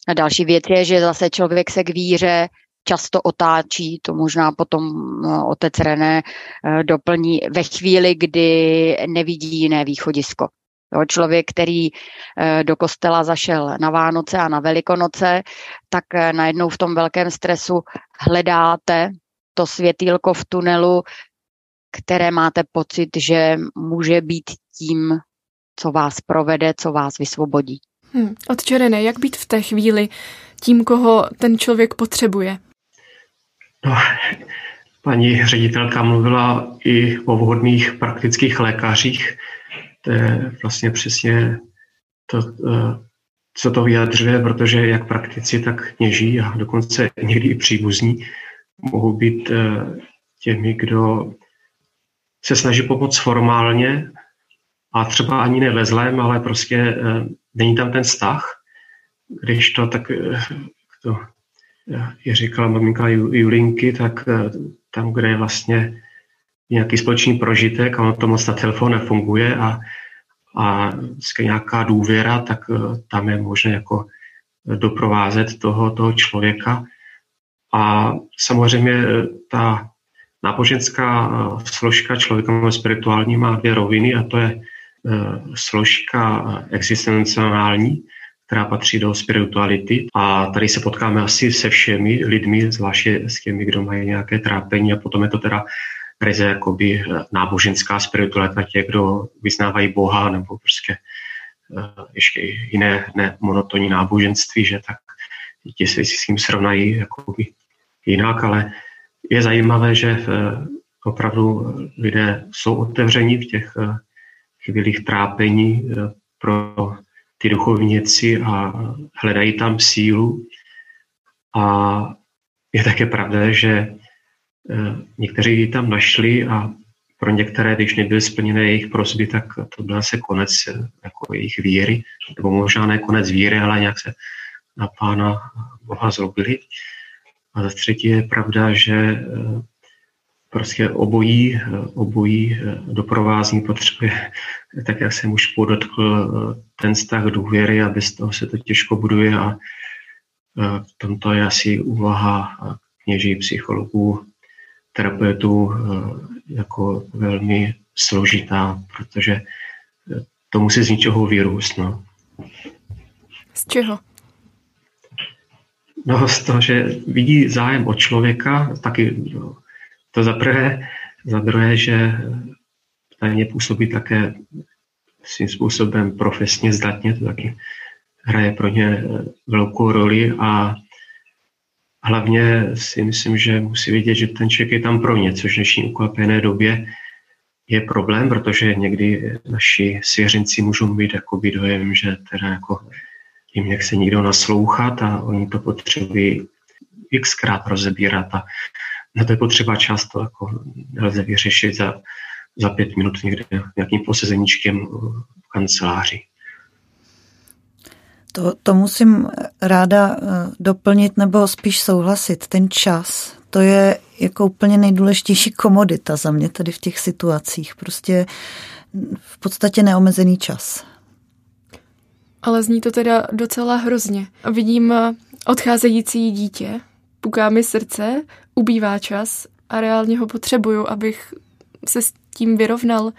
A další věc je, že zase člověk se k víře často otáčí, to možná potom no, otec René eh, doplní ve chvíli, kdy nevidí jiné východisko. Jo, člověk, který eh, do kostela zašel na Vánoce a na Velikonoce, tak eh, najednou v tom velkém stresu hledáte to světýlko v tunelu, které máte pocit, že může být tím, co vás provede, co vás vysvobodí. Hmm. Odčerené, jak být v té chvíli tím, koho ten člověk potřebuje? No, paní ředitelka mluvila i o vhodných praktických lékařích. To je vlastně přesně to, eh, co to vyjadřuje, protože jak praktici, tak kněží a dokonce někdy i příbuzní mohou být eh, těmi, kdo se snaží pomoct formálně a třeba ani ne ve zlém, ale prostě eh, není tam ten vztah. Když to tak to je říkala maminka Julinky, tak tam, kde je vlastně nějaký společný prožitek a on to moc na telefon nefunguje a, a nějaká důvěra, tak tam je možné jako doprovázet toho, toho člověka. A samozřejmě eh, ta náboženská eh, složka člověka spirituální má dvě roviny a to je eh, složka existenciální, která patří do spirituality. A tady se potkáme asi se všemi lidmi, zvláště s těmi, kdo mají nějaké trápení a potom je to teda ryze jakoby náboženská spiritualita těch, kdo vyznávají Boha nebo prostě ještě jiné ne, monotonní náboženství, že tak ti se s tím srovnají jakoby jinak, ale je zajímavé, že eh, opravdu lidé jsou otevření v těch eh, chvílích trápení eh, pro ty duchovníci a hledají tam sílu. A je také pravda, že někteří ji tam našli a pro některé, když nebyly splněné jejich prosby, tak to byl se konec jako jejich víry, nebo možná ne konec víry, ale nějak se na Pána Boha zlobili. A za třetí je pravda, že eh, prostě obojí, eh, obojí eh, doprovázní potřebuje, tak jak jsem už podotkl, ten vztah důvěry a bez toho se to těžko buduje a v tomto je asi úvaha kněží, psychologů, terapeutů jako velmi složitá, protože to musí z ničeho vyrůst. No. Z čeho? No z toho, že vidí zájem od člověka, taky no, to za prvé, za druhé, že na ně působí také svým způsobem profesně zdatně, to taky hraje pro ně velkou roli a hlavně si myslím, že musí vidět, že ten člověk je tam pro ně, což v dnešní ukvapené době je problém, protože někdy naši svěřenci můžou mít jakoby dojem, že teda jako jim nechce nikdo naslouchat a oni to potřebují xkrát rozebírat a na to je potřeba často jako nelze vyřešit za, za pět minut někde nějakým posezeníčkem v kanceláři. To, to musím ráda eh, doplnit nebo spíš souhlasit. Ten čas, to je jako úplně nejdůležitější komodita za mě tady v těch situacích. Prostě v podstatě neomezený čas. Ale zní to teda docela hrozně. Vidím odcházející dítě, puká mi srdce, ubývá čas a reálně ho potřebuju, abych se s tím vyrovnal.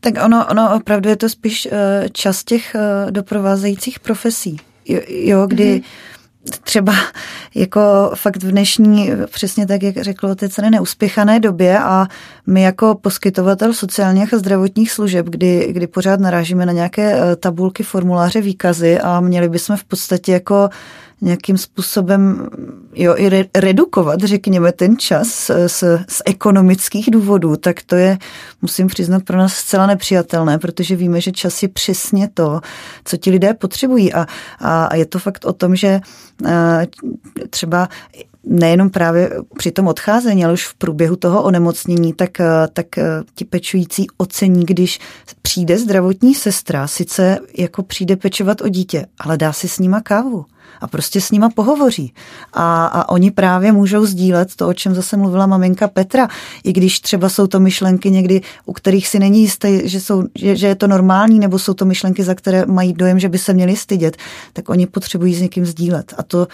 Tak ono, ono opravdu je to spíš eh, čas těch eh, doprovázejících profesí. Jo, jo kdy mm-hmm třeba jako fakt v dnešní, přesně tak, jak řekl otec, neuspěchané době a my jako poskytovatel sociálních a zdravotních služeb, kdy, kdy pořád narážíme na nějaké eh, tabulky, formuláře, výkazy a měli bychom v podstatě jako nějakým způsobem jo, i re, redukovat, řekněme, ten čas z, z ekonomických důvodů, tak to je, musím přiznat, pro nás zcela nepřijatelné, protože víme, že čas je přesně to, co ti lidé potřebují. A, a, a je to fakt o tom, že třeba nejenom právě při tom odcházení, ale už v průběhu toho onemocnění, tak, tak ti pečující ocení, když přijde zdravotní sestra, sice jako přijde pečovat o dítě, ale dá si s nima kávu a prostě s nima pohovoří. A, a oni právě můžou sdílet to, o čem zase mluvila maminka Petra, i když třeba jsou to myšlenky někdy, u kterých si není jistý, že, jsou, že, že je to normální, nebo jsou to myšlenky, za které mají dojem, že by se měli stydět, tak oni potřebují s někým sdílet. A to,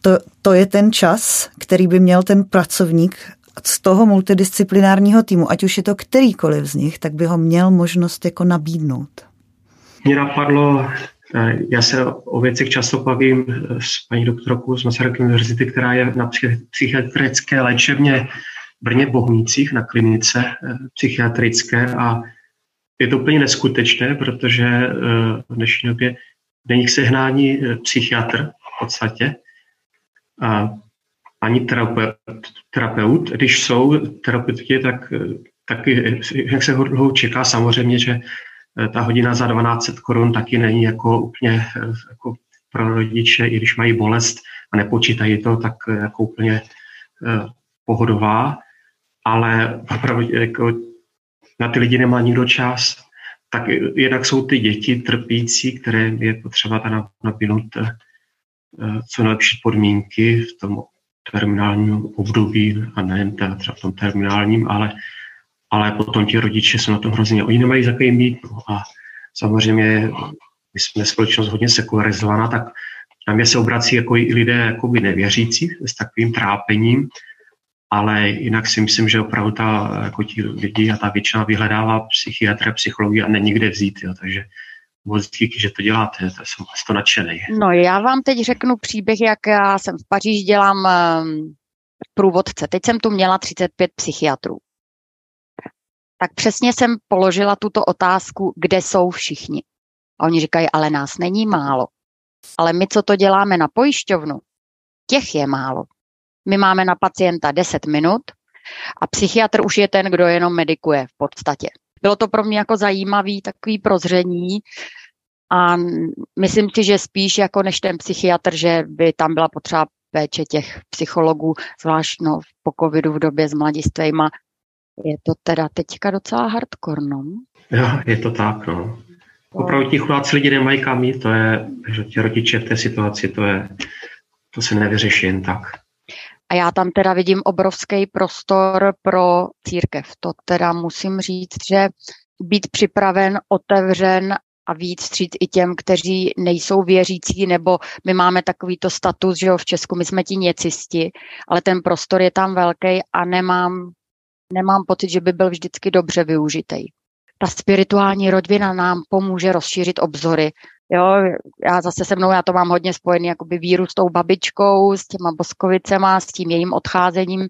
to, to je ten čas, který by měl ten pracovník z toho multidisciplinárního týmu, ať už je to kterýkoliv z nich, tak by ho měl možnost jako nabídnout. Mě napadlo já se o věcech často bavím s paní doktorkou z Masarykovy univerzity, která je na psychiatrické léčebně v Brně Bohumících na klinice eh, psychiatrické a je to úplně neskutečné, protože eh, v dnešní době není sehnání eh, psychiatr v podstatě a ani terapeut, terapeut. Když jsou terapeuti, tak taky, jak se ho čeká samozřejmě, že ta hodina za 1200 korun taky není jako úplně eh, jako pro rodiče, i když mají bolest a nepočítají to, tak eh, jako úplně pohodová, ale opravdu jako na ty lidi nemá nikdo čas. Tak jednak jsou ty děti trpící, které je potřeba tam napinout co nejlepší podmínky v tom terminálním období a nejen třeba v tom terminálním, ale ale potom ti rodiče jsou na tom hrozně, oni nemají za mít. No a samozřejmě my jsme společnost hodně sekularizovaná, tak na mě se obrací jako i lidé jakoby nevěřící s takovým trápením, ale jinak si myslím, že opravdu ta, jako ti lidi a ta většina vyhledává psychiatra, psychologii a není kde vzít, jo, takže moc díky, že to děláte, to jsem to nadšený. No já vám teď řeknu příběh, jak já jsem v Paříži dělám ehm, průvodce. Teď jsem tu měla 35 psychiatrů tak přesně jsem položila tuto otázku, kde jsou všichni. A oni říkají, ale nás není málo. Ale my, co to děláme na pojišťovnu, těch je málo. My máme na pacienta 10 minut a psychiatr už je ten, kdo jenom medikuje v podstatě. Bylo to pro mě jako zajímavý takový prozření a myslím si, že spíš jako než ten psychiatr, že by tam byla potřeba péče těch psychologů, zvlášť no, po covidu v době s mladistvejma, je to teda teďka docela hardcore, no? Jo, je to tak, no. Opravdu ti chudáci lidi nemají kam jít, to je, že ti rodiče v té situaci, to je, to se nevyřeší jen tak. A já tam teda vidím obrovský prostor pro církev. To teda musím říct, že být připraven, otevřen a víc stříc i těm, kteří nejsou věřící, nebo my máme takovýto status, že jo, v Česku my jsme ti něcisti, ale ten prostor je tam velký a nemám nemám pocit, že by byl vždycky dobře využitý. Ta spirituální rodina nám pomůže rozšířit obzory. Jo, já zase se mnou, já to mám hodně spojený jakoby víru s tou babičkou, s těma boskovicema, s tím jejím odcházením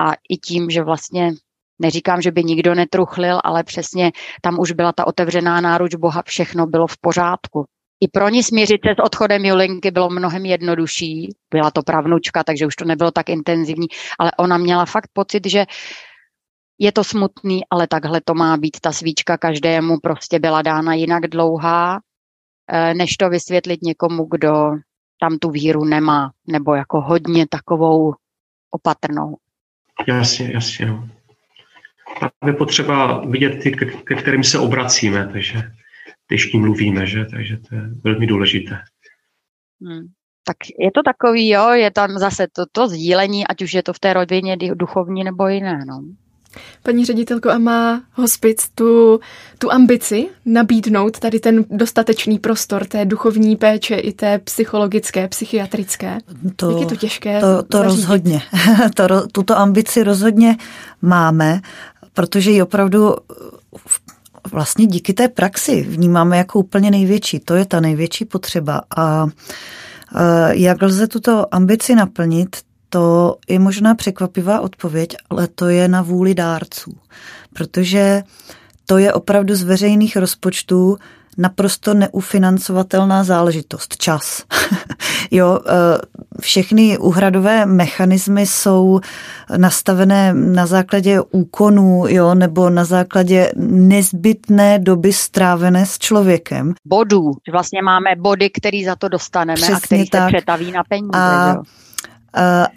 a i tím, že vlastně neříkám, že by nikdo netruchlil, ale přesně tam už byla ta otevřená náruč Boha, všechno bylo v pořádku. I pro ní smířit se s odchodem Julinky bylo mnohem jednodušší. Byla to pravnučka, takže už to nebylo tak intenzivní, ale ona měla fakt pocit, že je to smutný, ale takhle to má být. Ta svíčka každému prostě byla dána jinak dlouhá, eh, než to vysvětlit někomu, kdo tam tu víru nemá, nebo jako hodně takovou opatrnou. Jasně, jasně. No. je potřeba vidět ty, ke kterým se obracíme, takže když tím mluvíme, že? takže to je velmi důležité. Hmm. Tak je to takový, jo, je tam zase to, to sdílení, ať už je to v té rodině duchovní nebo jiné, no. Paní ředitelko, a má hospic tu, tu ambici nabídnout tady ten dostatečný prostor té duchovní péče i té psychologické, psychiatrické? To, Jak je to těžké? To, to rozhodně. to, tuto ambici rozhodně máme, protože ji opravdu vlastně díky té praxi vnímáme jako úplně největší. To je ta největší potřeba. A jak lze tuto ambici naplnit, to je možná překvapivá odpověď, ale to je na vůli dárců, protože to je opravdu z veřejných rozpočtů naprosto neufinancovatelná záležitost. Čas. jo, e, všechny úhradové mechanismy jsou nastavené na základě úkonů, jo, nebo na základě nezbytné doby strávené s člověkem. Bodů. Vlastně máme body, který za to dostaneme Přesně a který tak. se přetaví na peníze. A jo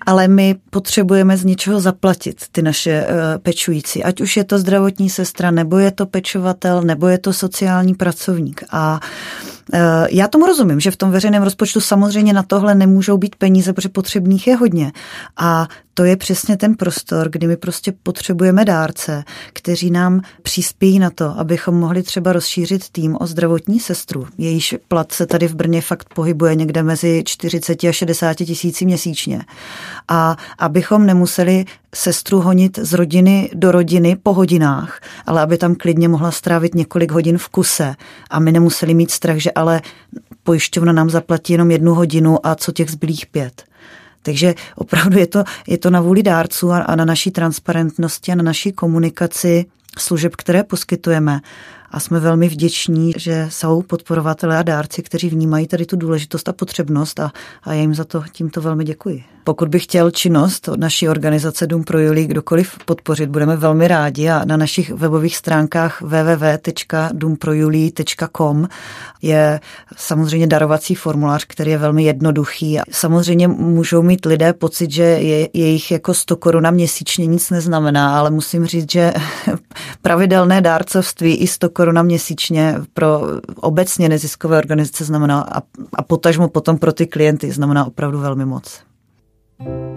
ale my potřebujeme z něčeho zaplatit ty naše e, pečující. Ať už je to zdravotní sestra, nebo je to pečovatel, nebo je to sociální pracovník. A e, já tomu rozumím, že v tom veřejném rozpočtu samozřejmě na tohle nemůžou být peníze, protože potřebných je hodně. A to je přesně ten prostor, kdy my prostě potřebujeme dárce, kteří nám přispějí na to, abychom mohli třeba rozšířit tým o zdravotní sestru. Jejíž plat se tady v Brně fakt pohybuje někde mezi 40 a 60 tisíci měsíčně. A abychom nemuseli sestru honit z rodiny do rodiny po hodinách, ale aby tam klidně mohla strávit několik hodin v kuse a my nemuseli mít strach, že ale pojišťovna nám zaplatí jenom jednu hodinu a co těch zbylých pět. Takže opravdu je to, je to na vůli dárců a, a na naší transparentnosti a na naší komunikaci služeb, které poskytujeme a jsme velmi vděční, že jsou podporovatelé a dárci, kteří vnímají tady tu důležitost a potřebnost a, a já jim za to tímto velmi děkuji. Pokud bych chtěl činnost od naší organizace Dům pro Julii kdokoliv podpořit, budeme velmi rádi a na našich webových stránkách www.dumprojulii.com je samozřejmě darovací formulář, který je velmi jednoduchý. Samozřejmě můžou mít lidé pocit, že je, jejich jako 100 koruna měsíčně nic neznamená, ale musím říct, že pravidelné dárcovství i 100 koruna měsíčně pro obecně neziskové organizace znamená a potažmo potom pro ty klienty znamená opravdu velmi moc. thank you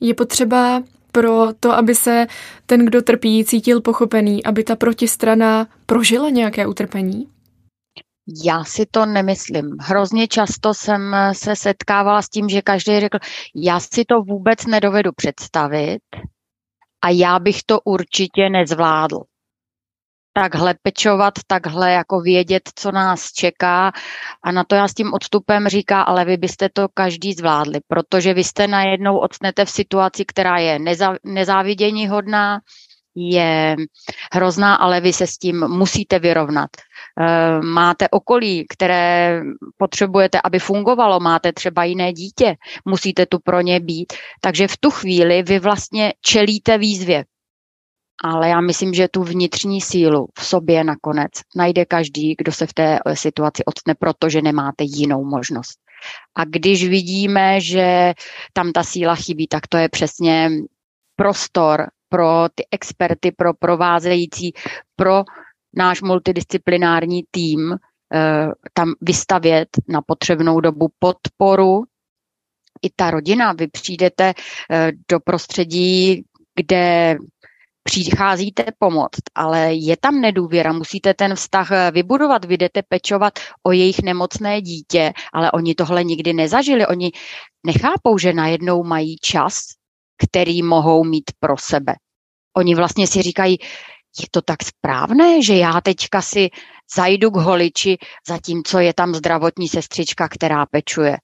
Je potřeba pro to, aby se ten, kdo trpí, cítil pochopený, aby ta protistrana prožila nějaké utrpení? Já si to nemyslím. Hrozně často jsem se setkávala s tím, že každý řekl, já si to vůbec nedovedu představit a já bych to určitě nezvládl takhle pečovat, takhle jako vědět, co nás čeká. A na to já s tím odstupem říká, ale vy byste to každý zvládli, protože vy jste najednou odstnete v situaci, která je nezávidění hodná, je hrozná, ale vy se s tím musíte vyrovnat. Eh, máte okolí, které potřebujete, aby fungovalo, máte třeba jiné dítě, musíte tu pro ně být. Takže v tu chvíli vy vlastně čelíte výzvě ale já myslím, že tu vnitřní sílu v sobě nakonec najde každý, kdo se v té eh, situaci odstne, protože nemáte jinou možnost. A když vidíme, že tam ta síla chybí, tak to je přesně prostor pro ty experty, pro provázející, pro náš multidisciplinární tým, eh, tam vystavět na potřebnou dobu podporu. I ta rodina, vy přijdete eh, do prostředí, kde přicházíte pomoct, ale je tam nedůvěra, musíte ten vztah eh, vybudovat, vy jdete pečovat o jejich nemocné dítě, ale oni tohle nikdy nezažili, oni nechápou, že najednou mají čas, který mohou mít pro sebe. Oni vlastně si říkají, je to tak správné, že já teďka si zajdu k holiči, zatímco je tam zdravotní sestřička, která pečuje.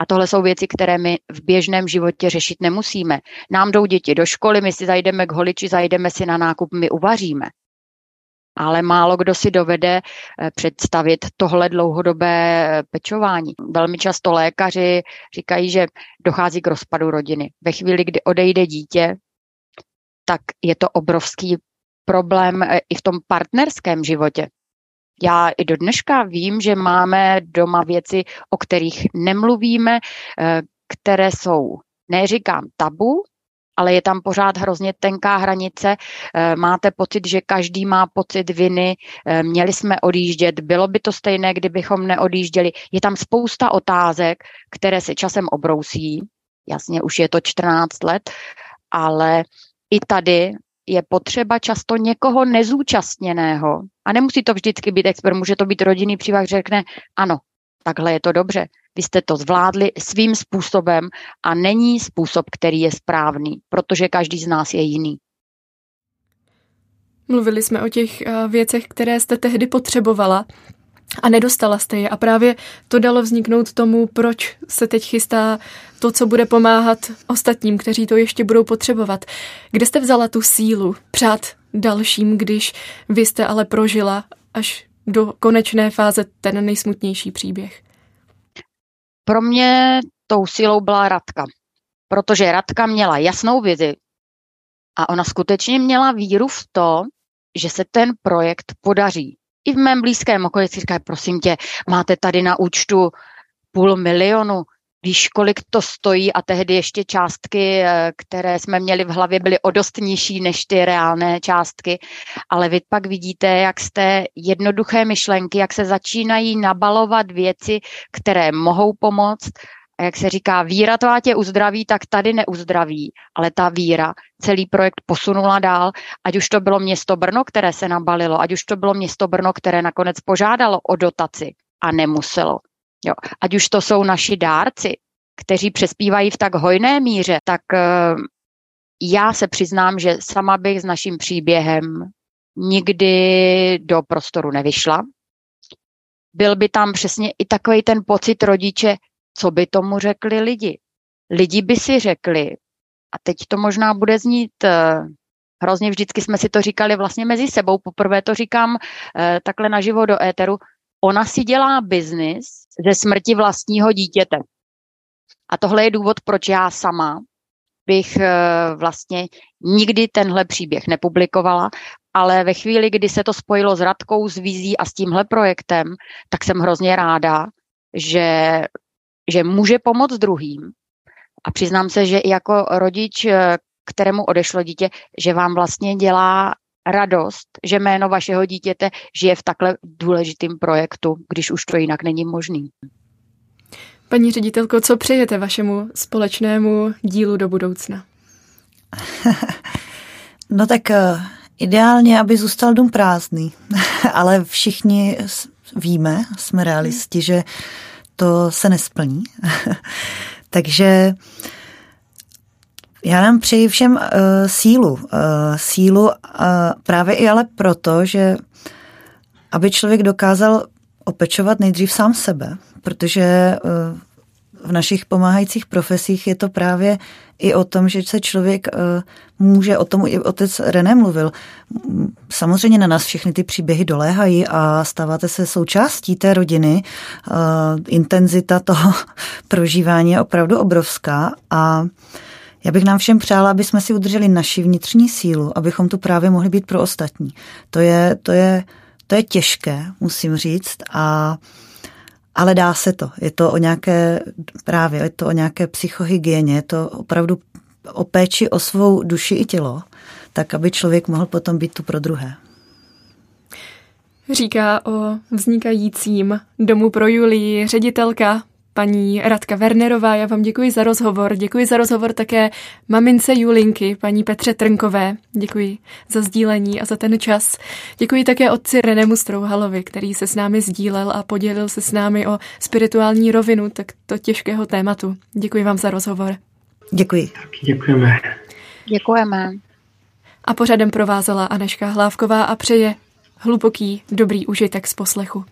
A tohle jsou věci, které my v běžném životě řešit nemusíme. Nám jdou děti do školy, my si zajdeme k holiči, zajdeme si na nákup, my uvaříme. Ale málo kdo si dovede eh, představit tohle dlouhodobé eh, pečování. Velmi často lékaři říkají, že dochází k rozpadu rodiny. Ve chvíli, kdy odejde dítě, tak je to obrovský problém eh, i v tom partnerském životě. Já i do dneška vím, že máme doma věci, o kterých nemluvíme, eh, které jsou, neříkám tabu, ale je tam pořád hrozně tenká hranice. Eh, máte pocit, že každý má pocit viny, eh, měli jsme odjíždět, bylo by to stejné, kdybychom neodjížděli. Je tam spousta otázek, které se časem obrousí. Jasně, už je to 14 let, ale i tady je potřeba často někoho nezúčastněného. A nemusí to vždycky být expert, může to být rodinný přívah, řekne, ano, takhle je to dobře. Vy jste to zvládli svým způsobem a není způsob, který je správný, protože každý z nás je jiný. Mluvili jsme o těch eh, věcech, které jste tehdy potřebovala a nedostala jste je. A právě to dalo vzniknout tomu, proč se teď chystá to, co bude pomáhat ostatním, kteří to ještě budou potřebovat. Kde jste vzala tu sílu přát dalším, když vy jste ale prožila až do konečné fáze ten nejsmutnější příběh? Pro mě tou sílou byla Radka, protože Radka měla jasnou vizi a ona skutečně měla víru v to, že se ten projekt podaří i v mém blízkém okolí si říkají, prosím tě, máte tady na účtu půl milionu, víš, kolik to stojí? A tehdy ještě částky, eh, které jsme měli v hlavě, byly o dost nižší než ty reálné částky, ale vy pak vidíte, jak jste jednoduché myšlenky, jak se začínají nabalovat věci, které mohou pomoct jak se říká, víra tvá tě uzdraví, tak tady neuzdraví, ale ta víra celý projekt posunula dál, ať už to bylo město Brno, které se nabalilo, ať už to bylo město Brno, které nakonec požádalo o dotaci a nemuselo. Jo. Ať už to jsou naši dárci, kteří přespívají v tak hojné míře, tak uh, já se přiznám, že sama bych s naším příběhem nikdy do prostoru nevyšla. Byl by tam přesně i takový ten pocit rodiče, co by tomu řekli lidi. Lidi by si řekli, a teď to možná bude znít uh, hrozně, vždycky jsme si to říkali vlastně mezi sebou, poprvé to říkám uh, takhle naživo do éteru, ona si dělá biznis ze smrti vlastního dítěte. A tohle je důvod, proč já sama bych uh, vlastně nikdy tenhle příběh nepublikovala, ale ve chvíli, kdy se to spojilo s Radkou, s Vizí a s tímhle projektem, tak jsem hrozně ráda, že že může pomoct druhým. A přiznám se, že i jako rodič, eh, kterému odešlo dítě, že vám vlastně dělá radost, že jméno vašeho dítěte žije v takhle důležitým projektu, když už to jinak není možný. Paní ředitelko, co přejete vašemu společnému dílu do budoucna? no tak eh, ideálně, aby zůstal dům prázdný, ale všichni víme, jsme realisti, že to se nesplní. Takže já nám přeji všem uh, sílu. Uh, sílu uh, právě i ale proto, že aby člověk dokázal opečovat nejdřív sám sebe, protože uh, v našich pomáhajících profesích je to právě i o tom, že se člověk eh, může, o tom i otec René mluvil, samozřejmě na nás všechny ty příběhy doléhají a stáváte se součástí té rodiny. Eh, intenzita toho prožívání je opravdu obrovská a Já bych nám všem přála, aby jsme si udrželi naši vnitřní sílu, abychom tu právě mohli být pro ostatní. To je, to je, to je těžké, musím říct, a, ale dá se to. Je to o nějaké, právě, je to o nějaké psychohygieně, je to opravdu o péči o svou duši i tělo, tak aby člověk mohl potom být tu pro druhé. Říká o vznikajícím domu pro Julii ředitelka paní Radka Wernerová. Já vám děkuji za rozhovor. Děkuji za rozhovor také mamince Julinky, paní Petře Trnkové. Děkuji za sdílení a za ten čas. Děkuji také otci Renemu Strouhalovi, který se s námi sdílel a podělil se s námi o spirituální rovinu takto těžkého tématu. Děkuji vám za rozhovor. Děkuji. děkujeme. Děkujeme. A pořadem provázela Aneška Hlávková a přeje hluboký, dobrý užitek z poslechu.